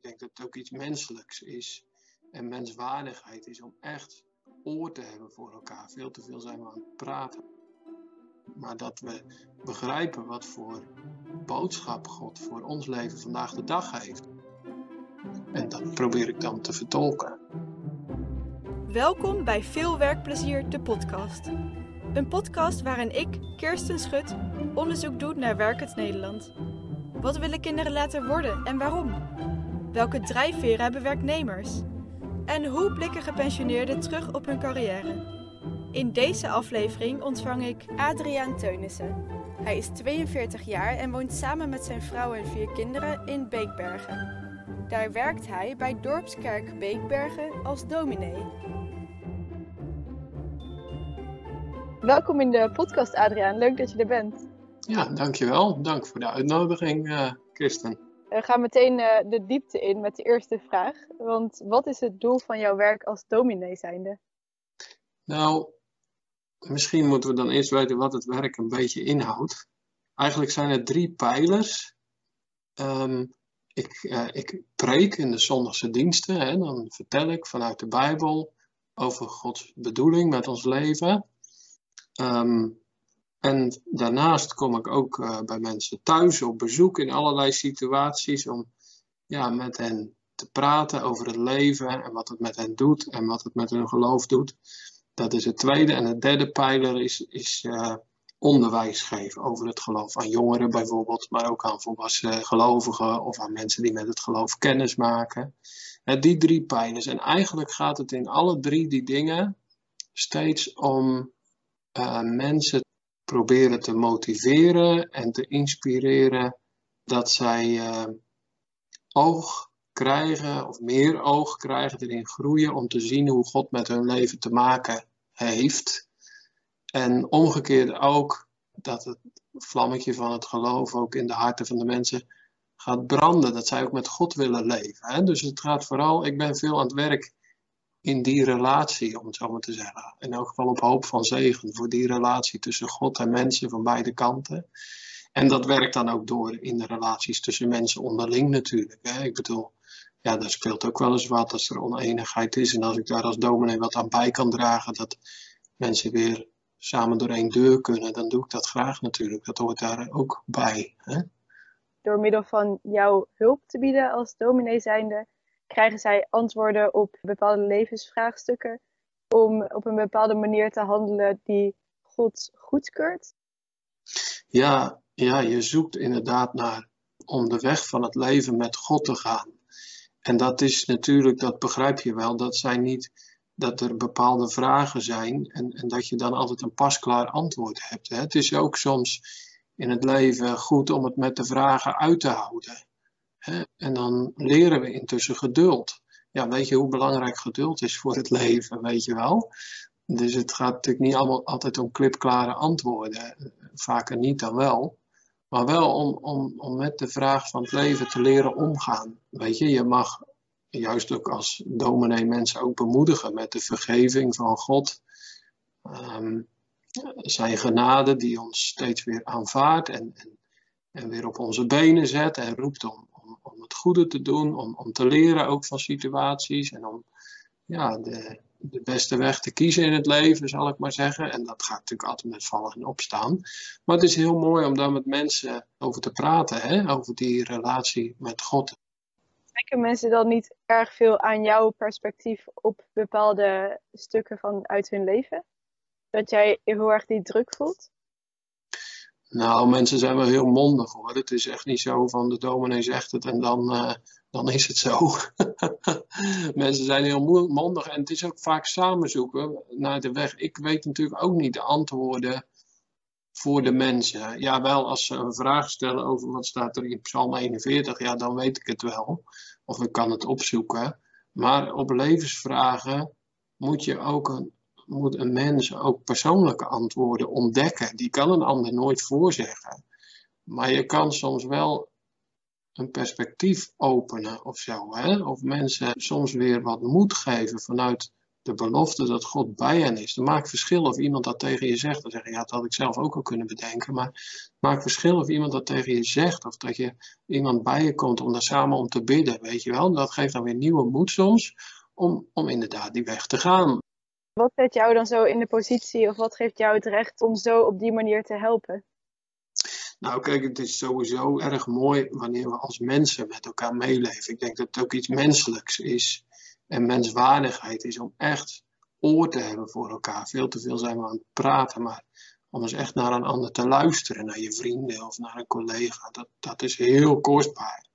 ik denk dat het ook iets menselijks is en menswaardigheid is om echt oor te hebben voor elkaar. Veel te veel zijn we aan het praten. Maar dat we begrijpen wat voor boodschap God voor ons leven vandaag de dag heeft. En dat probeer ik dan te vertolken. Welkom bij Veel Werkplezier, de podcast. Een podcast waarin ik, Kirsten Schut, onderzoek doe naar werkend Nederland. Wat willen kinderen laten worden en waarom? Welke drijfveren hebben werknemers? En hoe blikken gepensioneerden terug op hun carrière? In deze aflevering ontvang ik Adriaan Teunissen. Hij is 42 jaar en woont samen met zijn vrouw en vier kinderen in Beekbergen. Daar werkt hij bij Dorpskerk Beekbergen als dominee. Welkom in de podcast, Adriaan. Leuk dat je er bent. Ja, dankjewel. Dank voor de uitnodiging, uh, Kirsten. We gaan meteen uh, de diepte in met de eerste vraag. Want wat is het doel van jouw werk als dominee zijnde? Nou, misschien moeten we dan eerst weten wat het werk een beetje inhoudt. Eigenlijk zijn er drie pijlers. Um, ik, uh, ik preek in de zondagse diensten. Hè, dan vertel ik vanuit de Bijbel over Gods bedoeling met ons leven. Um, en daarnaast kom ik ook uh, bij mensen thuis op bezoek in allerlei situaties om ja, met hen te praten over het leven en wat het met hen doet en wat het met hun geloof doet. Dat is het tweede. En het derde pijler is, is uh, onderwijs geven over het geloof. Aan jongeren bijvoorbeeld, maar ook aan volwassen gelovigen of aan mensen die met het geloof kennis maken. Uh, die drie pijlers. En eigenlijk gaat het in alle drie die dingen steeds om uh, mensen proberen te motiveren en te inspireren dat zij uh, oog krijgen of meer oog krijgen, erin groeien om te zien hoe God met hun leven te maken heeft. En omgekeerd ook dat het vlammetje van het geloof ook in de harten van de mensen gaat branden. Dat zij ook met God willen leven. Hè? Dus het gaat vooral, ik ben veel aan het werk in die relatie, om het zo maar te zeggen. In elk geval op hoop van zegen voor die relatie tussen God en mensen van beide kanten. En dat werkt dan ook door in de relaties tussen mensen onderling natuurlijk. Hè. Ik bedoel, ja, daar speelt ook wel eens wat als er oneenigheid is. En als ik daar als dominee wat aan bij kan dragen, dat mensen weer samen door één deur kunnen, dan doe ik dat graag natuurlijk. Dat hoort daar ook bij. Hè. Door middel van jouw hulp te bieden als dominee zijnde, krijgen zij antwoorden op bepaalde levensvraagstukken om op een bepaalde manier te handelen die God goedkeurt? Ja, ja, je zoekt inderdaad naar om de weg van het leven met God te gaan. En dat is natuurlijk, dat begrijp je wel, dat zijn niet dat er bepaalde vragen zijn en, en dat je dan altijd een pasklaar antwoord hebt. Het is ook soms in het leven goed om het met de vragen uit te houden. En dan leren we intussen geduld. Ja, weet je hoe belangrijk geduld is voor het leven, weet je wel? Dus het gaat natuurlijk niet allemaal altijd om klipklare antwoorden. Vaker niet dan wel. Maar wel om, om, om met de vraag van het leven te leren omgaan. Weet je, je mag juist ook als dominee mensen ook bemoedigen met de vergeving van God. Um, zijn genade die ons steeds weer aanvaardt en, en, en weer op onze benen zet en roept om het goede te doen, om, om te leren ook van situaties en om ja, de, de beste weg te kiezen in het leven, zal ik maar zeggen. En dat gaat natuurlijk altijd met vallen en opstaan. Maar het is heel mooi om daar met mensen over te praten, hè? over die relatie met God. Trekken mensen dan niet erg veel aan jouw perspectief op bepaalde stukken van uit hun leven? Dat jij heel erg die druk voelt? Nou, mensen zijn wel heel mondig hoor. Het is echt niet zo van de dominee zegt het en dan, uh, dan is het zo. mensen zijn heel mondig en het is ook vaak samenzoeken naar de weg. Ik weet natuurlijk ook niet de antwoorden voor de mensen. Ja, wel als ze een vraag stellen over wat staat er in Psalm 41, ja, dan weet ik het wel. Of ik kan het opzoeken. Maar op levensvragen moet je ook een moet een mens ook persoonlijke antwoorden ontdekken. Die kan een ander nooit voorzeggen. Maar je kan soms wel een perspectief openen of zo. Hè? Of mensen soms weer wat moed geven vanuit de belofte dat God bij hen is. Het maakt verschil of iemand dat tegen je zegt. Dan zeg je, ja, dat had ik zelf ook al kunnen bedenken. Maar het maakt verschil of iemand dat tegen je zegt. Of dat je iemand bij je komt om daar samen om te bidden, weet je wel. Dat geeft dan weer nieuwe moed soms om, om inderdaad die weg te gaan. Wat zet jou dan zo in de positie of wat geeft jou het recht om zo op die manier te helpen? Nou, kijk, het is sowieso erg mooi wanneer we als mensen met elkaar meeleven. Ik denk dat het ook iets menselijks is en menswaardigheid is om echt oor te hebben voor elkaar. Veel te veel zijn we aan het praten, maar om eens echt naar een ander te luisteren, naar je vrienden of naar een collega, dat, dat is heel kostbaar.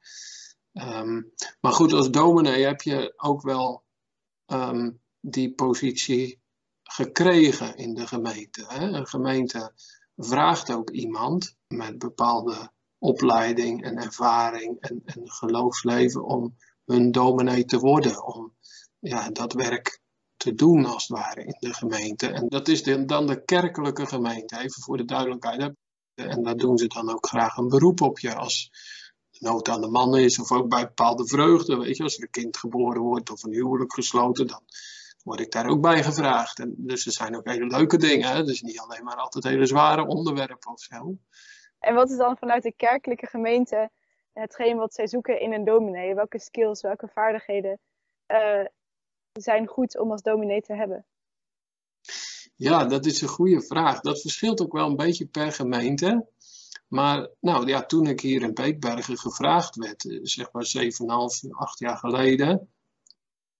Ehm, maar goed, als dominee heb je ook wel ehm, die positie gekregen in de gemeente. Hè? Een gemeente vraagt ook iemand met bepaalde opleiding en ervaring en, en geloofsleven om hun dominee te worden. Om ja, dat werk te doen als het ware in de gemeente. En dat is dan de kerkelijke gemeente, even voor de duidelijkheid. En daar doen ze dan ook graag een beroep op je als nood aan de man is, of ook bij bepaalde vreugde. Weet je, als er een kind geboren wordt of een huwelijk gesloten, dan word ik daar ook bij gevraagd. En dus er zijn ook hele leuke dingen. Hè? Dus niet alleen maar altijd hele zware onderwerpen of zo. En wat is dan vanuit de kerkelijke gemeente hetgeen wat zij zoeken in een dominee? Welke skills, welke vaardigheden uh, zijn goed om als dominee te hebben? Ja, dat is een goede vraag. Dat verschilt ook wel een beetje per gemeente. Maar nou ja, toen ik hier in Beekbergen gevraagd werd, eh, zeg maar 7,5, 8 jaar geleden,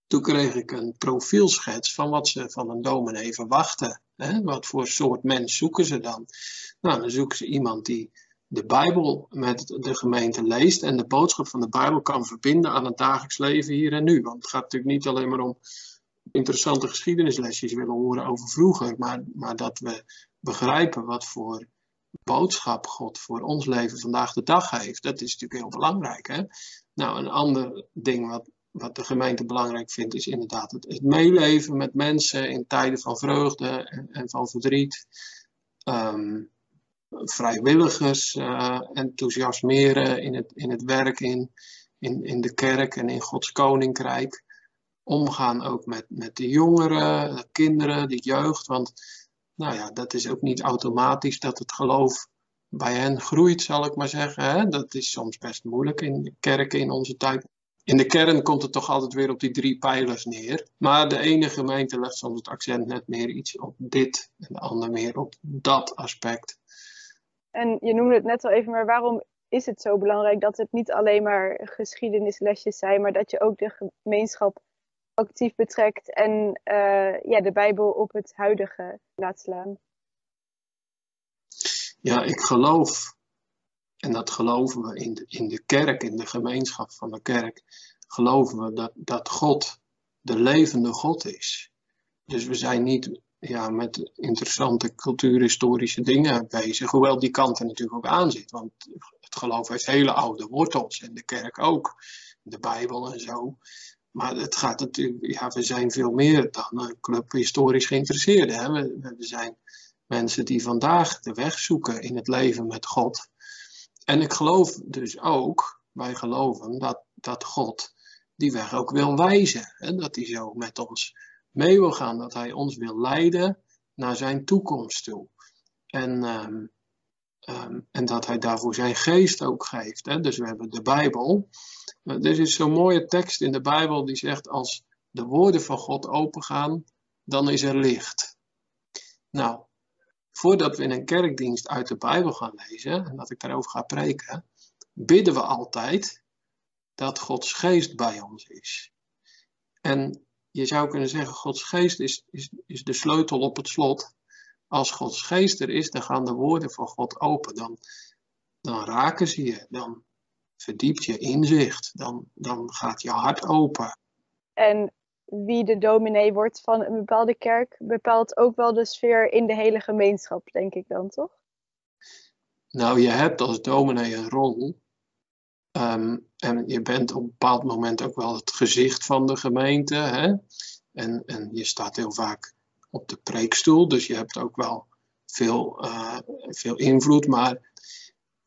toen kreeg ik een profielschets van wat ze van een dominee verwachten. Hè? Wat voor soort mens zoeken ze dan? Nou, dan zoeken ze iemand die de Bijbel met de gemeente leest en de boodschap van de Bijbel kan verbinden aan het dagelijks leven hier en nu. Want het gaat natuurlijk niet alleen maar om interessante geschiedenislesjes willen horen over vroeger, maar, maar dat we begrijpen wat voor boodschap God voor ons leven vandaag de dag heeft. Dat is natuurlijk heel belangrijk. Hè? Nou, een ander ding wat, wat de gemeente belangrijk vindt, is inderdaad het, meeleven met mensen in tijden van vreugde en, en van verdriet. Um, vrijwilligers uh, enthousiasmeren in het, in het werk in, in, in de kerk en in Gods koninkrijk. Omgaan ook met, met de jongeren, de kinderen, de jeugd. Want nou ja, dat is ook niet automatisch dat het geloof bij hen groeit, zal ik maar zeggen. Hè? Dat is soms best moeilijk in kerken in onze tijd. In de kern komt het toch altijd weer op die drie pijlers neer. Maar de ene gemeente legt soms het accent net meer iets op dit en de andere meer op dat aspect. En je noemde het net al even, maar waarom is het zo belangrijk dat het niet alleen maar geschiedenislesjes zijn, maar dat je ook de gemeenschap actief betrekt en uh, ja, de Bijbel op het huidige laat slaan? Ja, ik geloof, en dat geloven we in de, in de kerk, in de gemeenschap van de kerk, geloven we dat, dat God de levende God is. Dus we zijn niet ja, met interessante cultuurhistorische dingen bezig. Hoewel die kant er natuurlijk ook aan zit. Want het geloof heeft hele oude wortels. En de kerk ook. De Bijbel en zo. Maar het gaat natuurlijk, ja, we zijn veel meer dan een club historisch geïnteresseerden. Hè? We, we zijn mensen die vandaag de weg zoeken in het leven met God. En ik geloof dus ook, wij geloven, dat, dat God die weg ook wil wijzen. Hè? Dat hij zo met ons mee wil gaan, dat hij ons wil leiden naar zijn toekomst toe. En, um, um, en dat hij daarvoor zijn geest ook geeft. Hè? Dus we hebben de Bijbel. Uh, er is zo'n mooie tekst in de Bijbel die zegt: Als de woorden van God opengaan, dan is er licht. Nou, voordat we in een kerkdienst uit de Bijbel gaan lezen, en dat ik daarover ga preken, bidden we altijd dat Gods geest bij ons is. En je zou kunnen zeggen, Gods geest is, is, is de sleutel op het slot. Als Gods geest er is, dan gaan de woorden van God open. Dan, dan raken ze je, dan verdiept je inzicht, dan, dan gaat je hart open. En wie de dominee wordt van een bepaalde kerk, bepaalt ook wel de sfeer in de hele gemeenschap, denk ik dan, toch? Nou, je hebt als dominee een rol Ehm, en je bent op een bepaald moment ook wel het gezicht van de gemeente. Hè? En, en je staat heel vaak op de preekstoel, dus je hebt ook wel veel, uh, veel invloed. Maar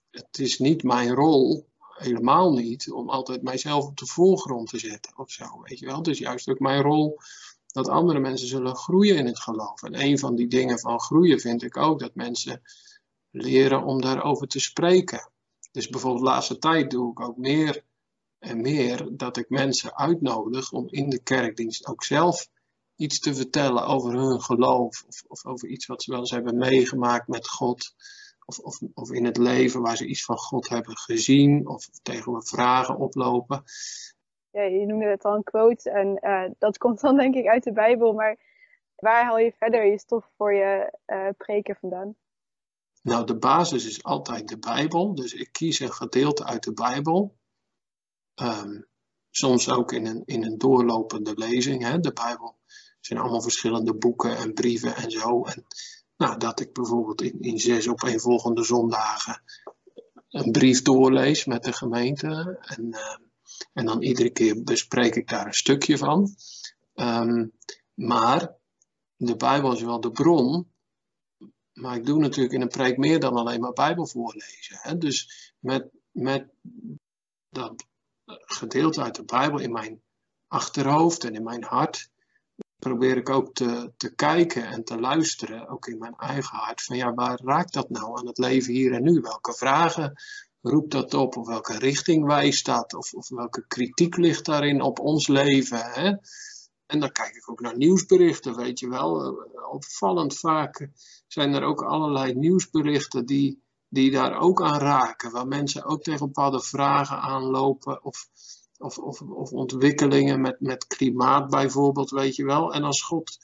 het is niet mijn rol, helemaal niet, om altijd mijzelf op de voorgrond te zetten of zo. Weet je wel? Is juist ook mijn rol dat andere mensen zullen groeien in het geloof. En een van die dingen van groeien vind ik ook dat mensen leren om daarover te spreken. Dus bijvoorbeeld de laatste tijd doe ik ook meer en meer dat ik mensen uitnodig om in de kerkdienst ook zelf iets te vertellen over hun geloof of, of over iets wat ze wel eens hebben meegemaakt met God. Of, of, of in het leven waar ze iets van God hebben gezien of tegen vragen oplopen. Ja, je noemde het al een quote en uh, dat komt dan denk ik uit de Bijbel, maar waar haal je verder je stof voor je uh, preken vandaan? Nou, de basis is altijd de Bijbel, dus ik kies een gedeelte uit de Bijbel. Um, soms ook in een, in een doorlopende lezing. Hè? De Bijbel zijn allemaal verschillende boeken en brieven en zo. En nou, dat ik bijvoorbeeld in, in zes opeenvolgende zondagen een brief doorlees met de gemeente. En, uh, en dan iedere keer bespreek ik daar een stukje van. Um, maar de Bijbel is wel de bron. Maar ik doe natuurlijk in een preek meer dan alleen maar Bijbel voorlezen. Hè? Dus met, met dat gedeelte uit de Bijbel in mijn achterhoofd en in mijn hart probeer ik ook te, te kijken en te luisteren, ook in mijn eigen hart, van ja, waar raakt dat nou aan het leven hier en nu? Welke vragen roept dat op? Of welke richting wijst dat? Of, of welke kritiek ligt daarin op ons leven? Hè? En dan kijk ik ook naar nieuwsberichten, weet je wel. Opvallend vaak zijn er ook allerlei nieuwsberichten die, die daar ook aan raken, waar mensen ook tegen bepaalde vragen aanlopen. Of, of, of, of ontwikkelingen met, met klimaat bijvoorbeeld, weet je wel. En als God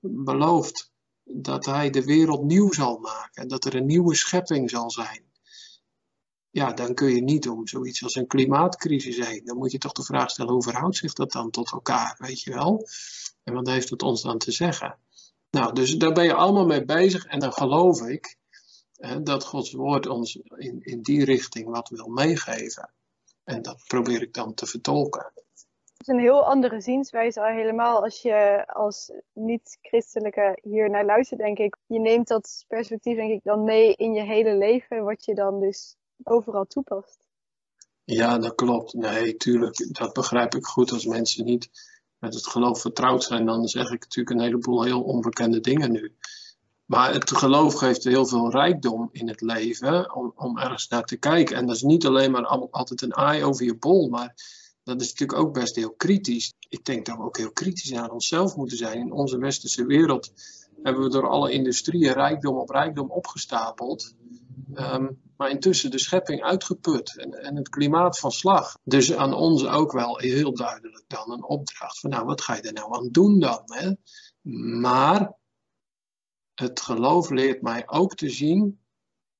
belooft dat hij de wereld nieuw zal maken en dat er een nieuwe schepping zal zijn. Ja, dan kun je niet om zoiets als een klimaatcrisis heen. Dan moet je toch de vraag stellen, hoe verhoudt zich dat dan tot elkaar, weet je wel? En wat heeft het ons dan te zeggen? Nou, dus daar ben je allemaal mee bezig en dan geloof ik hè, dat Gods woord ons in, in die richting wat wil meegeven. En dat probeer ik dan te vertolken. Het is een heel andere zienswijze, al helemaal als je als niet-christelijke hier naar luistert, denk ik. Je neemt dat perspectief, denk ik, dan mee in je hele leven, wat je dan dus overal toepast. Ja, dat klopt. Nee, tuurlijk. Dat begrijp ik goed. Als mensen niet met het geloof vertrouwd zijn, dan zeg ik natuurlijk een heleboel heel onbekende dingen nu. Maar het geloof geeft heel veel rijkdom in het leven om, om ergens naar te kijken. En dat is niet alleen maar altijd een aai over je bol, maar dat is natuurlijk ook best heel kritisch. Ik denk dat we ook heel kritisch naar onszelf moeten zijn. In onze westerse wereld hebben we door alle industrieën rijkdom op rijkdom opgestapeld. Um, maar intussen de schepping uitgeput en, en het klimaat van slag. Dus aan ons ook wel heel duidelijk dan een opdracht van nou, wat ga je er nou aan doen dan? Hè? Maar het geloof leert mij ook te zien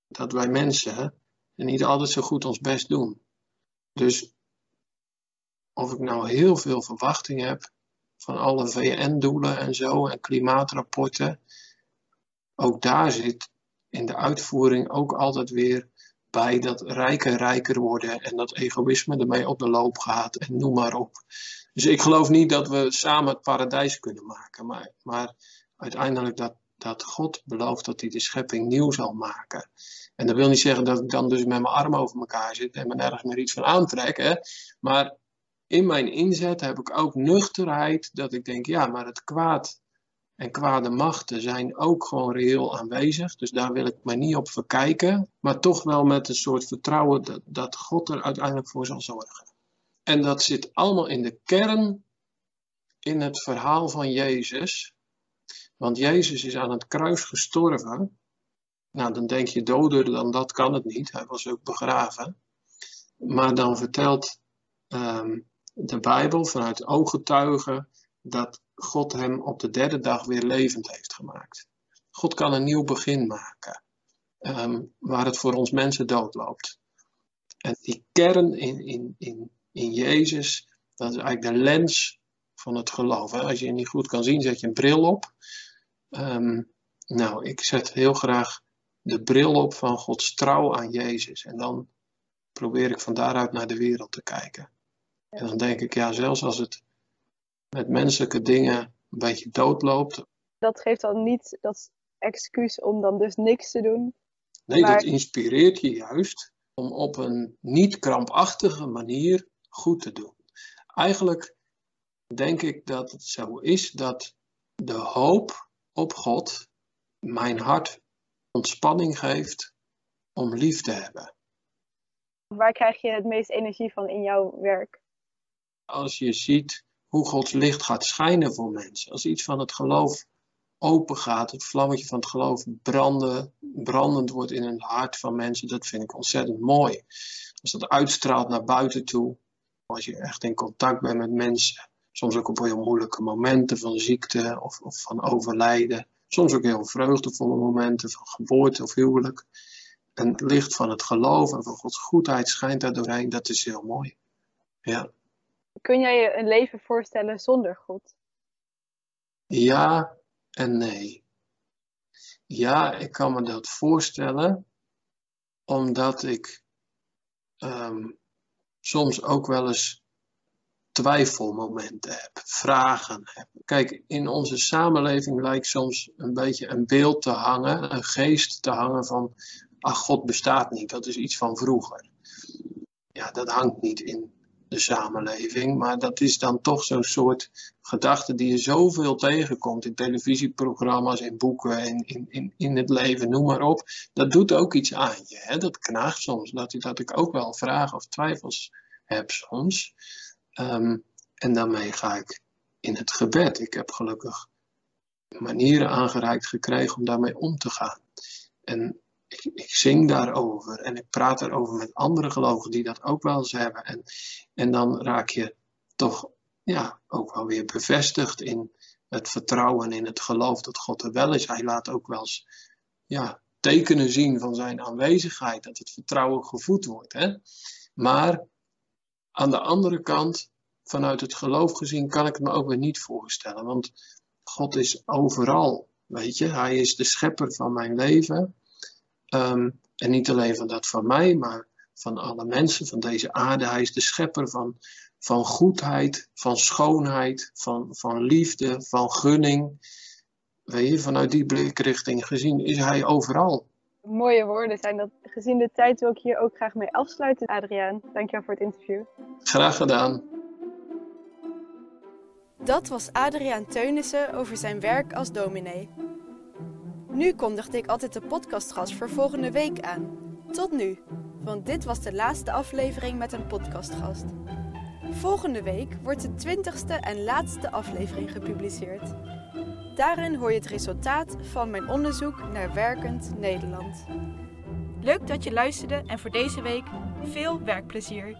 dat wij mensen niet altijd zo goed ons best doen. Dus of ik nou heel veel verwachting heb van alle VN-doelen en zo en klimaatrapporten, ook daar zit in de uitvoering ook altijd weer bij dat rijken rijker worden en dat egoïsme ermee op de loop gaat en noem maar op. Dus ik geloof niet dat we samen het paradijs kunnen maken, maar, maar uiteindelijk dat dat God belooft dat hij de schepping nieuw zal maken. En dat wil niet zeggen dat ik dan dus met mijn armen over elkaar zit en me nergens meer iets van aantrek. Hè? Maar in mijn inzet heb ik ook nuchterheid dat ik denk, ja, maar het kwaad en kwade machten zijn ook gewoon reëel aanwezig. Dus daar wil ik me niet op verkijken. Maar toch wel met een soort vertrouwen dat, dat God er uiteindelijk voor zal zorgen. En dat zit allemaal in de kern in het verhaal van Jezus. Want Jezus is aan het kruis gestorven. Nou, dan denk je doder dan dat kan het niet. Hij was ook begraven. Maar dan vertelt um, de Bijbel vanuit ooggetuigen dat God hem op de derde dag weer levend heeft gemaakt. God kan een nieuw begin maken. Um, waar het voor ons mensen doodloopt. En die kern in, in, in, in Jezus, dat is eigenlijk de lens van het geloof. Als je niet goed kan zien, zet je een bril op. Um, nou, ik zet heel graag de bril op van Gods trouw aan Jezus. En dan probeer ik van daaruit naar de wereld te kijken. En dan denk ik, ja, zelfs als het met menselijke dingen een beetje doodloopt. Dat geeft dan niet dat excuus om dan dus niks te doen. Nee, maar... dat inspireert je juist om op een niet krampachtige manier goed te doen. Eigenlijk denk ik dat het zo is dat de hoop op God mijn hart ontspanning geeft om lief te hebben. Waar krijg je het meest energie van in jouw werk? Als je ziet hoe Gods licht gaat schijnen voor mensen, als iets van het geloof open gaat, het vlammetje van het geloof branden, brandend wordt in het hart van mensen, dat vind ik ontzettend mooi. Als dat uitstraalt naar buiten toe, als je echt in contact bent met mensen, soms ook op heel moeilijke momenten van ziekte of, of van overlijden, soms ook heel vreugdevolle momenten van geboorte of huwelijk. En het licht van het geloof en van Gods goedheid schijnt daar doorheen, dat is heel mooi. Ja. Kun jij je een leven voorstellen zonder God? Ja en nee. Ja, ik kan me dat voorstellen, omdat ik um, soms ook wel eens twijfelmomenten heb, vragen heb. Kijk, in onze samenleving lijkt soms een beetje een beeld te hangen, een geest te hangen van, ach, God bestaat niet, dat is iets van vroeger. Ja, dat hangt niet in de samenleving, maar dat is dan toch zo'n soort gedachte die je zoveel tegenkomt in televisieprogramma's, in boeken, in, in, in, in het leven, noem maar op. Dat doet ook iets aan je, hè? dat knaagt soms, dat, dat ik ook wel vragen of twijfels heb soms. Ehm, en daarmee ga ik in het gebed. Ik heb gelukkig manieren aangereikt gekregen om daarmee om te gaan. En ik, ik, zing daarover en ik praat daarover met andere gelovigen die dat ook wel eens hebben. En, en dan raak je toch ja, ook wel weer bevestigd in het vertrouwen in het geloof dat God er wel is. Hij laat ook wel eens ja, tekenen zien van zijn aanwezigheid, dat het vertrouwen gevoed wordt. Hè? Maar aan de andere kant, vanuit het geloof gezien, kan ik het me ook weer niet voorstellen. Want God is overal, weet je. Hij is de schepper van mijn leven. Ehm, en niet alleen van dat van mij, maar van alle mensen van deze aarde. Hij is de schepper van, van goedheid, van schoonheid, van, van liefde, van gunning. Weet je, vanuit die blikrichting gezien is hij overal mooie woorden zijn dat. Gezien de tijd wil ik hier ook graag mee afsluiten, Adriaan. Dankjewel voor het interview. Graag gedaan. Dat was Adriaan Teunissen over zijn werk als dominee. Nu kondigde ik altijd de podcastgast voor volgende week aan. Tot nu, want dit was de laatste aflevering met een podcastgast. Volgende week wordt de twintigste en laatste aflevering gepubliceerd. Daarin hoor je het resultaat van mijn onderzoek naar werkend Nederland. Leuk dat je luisterde en voor deze week veel werkplezier.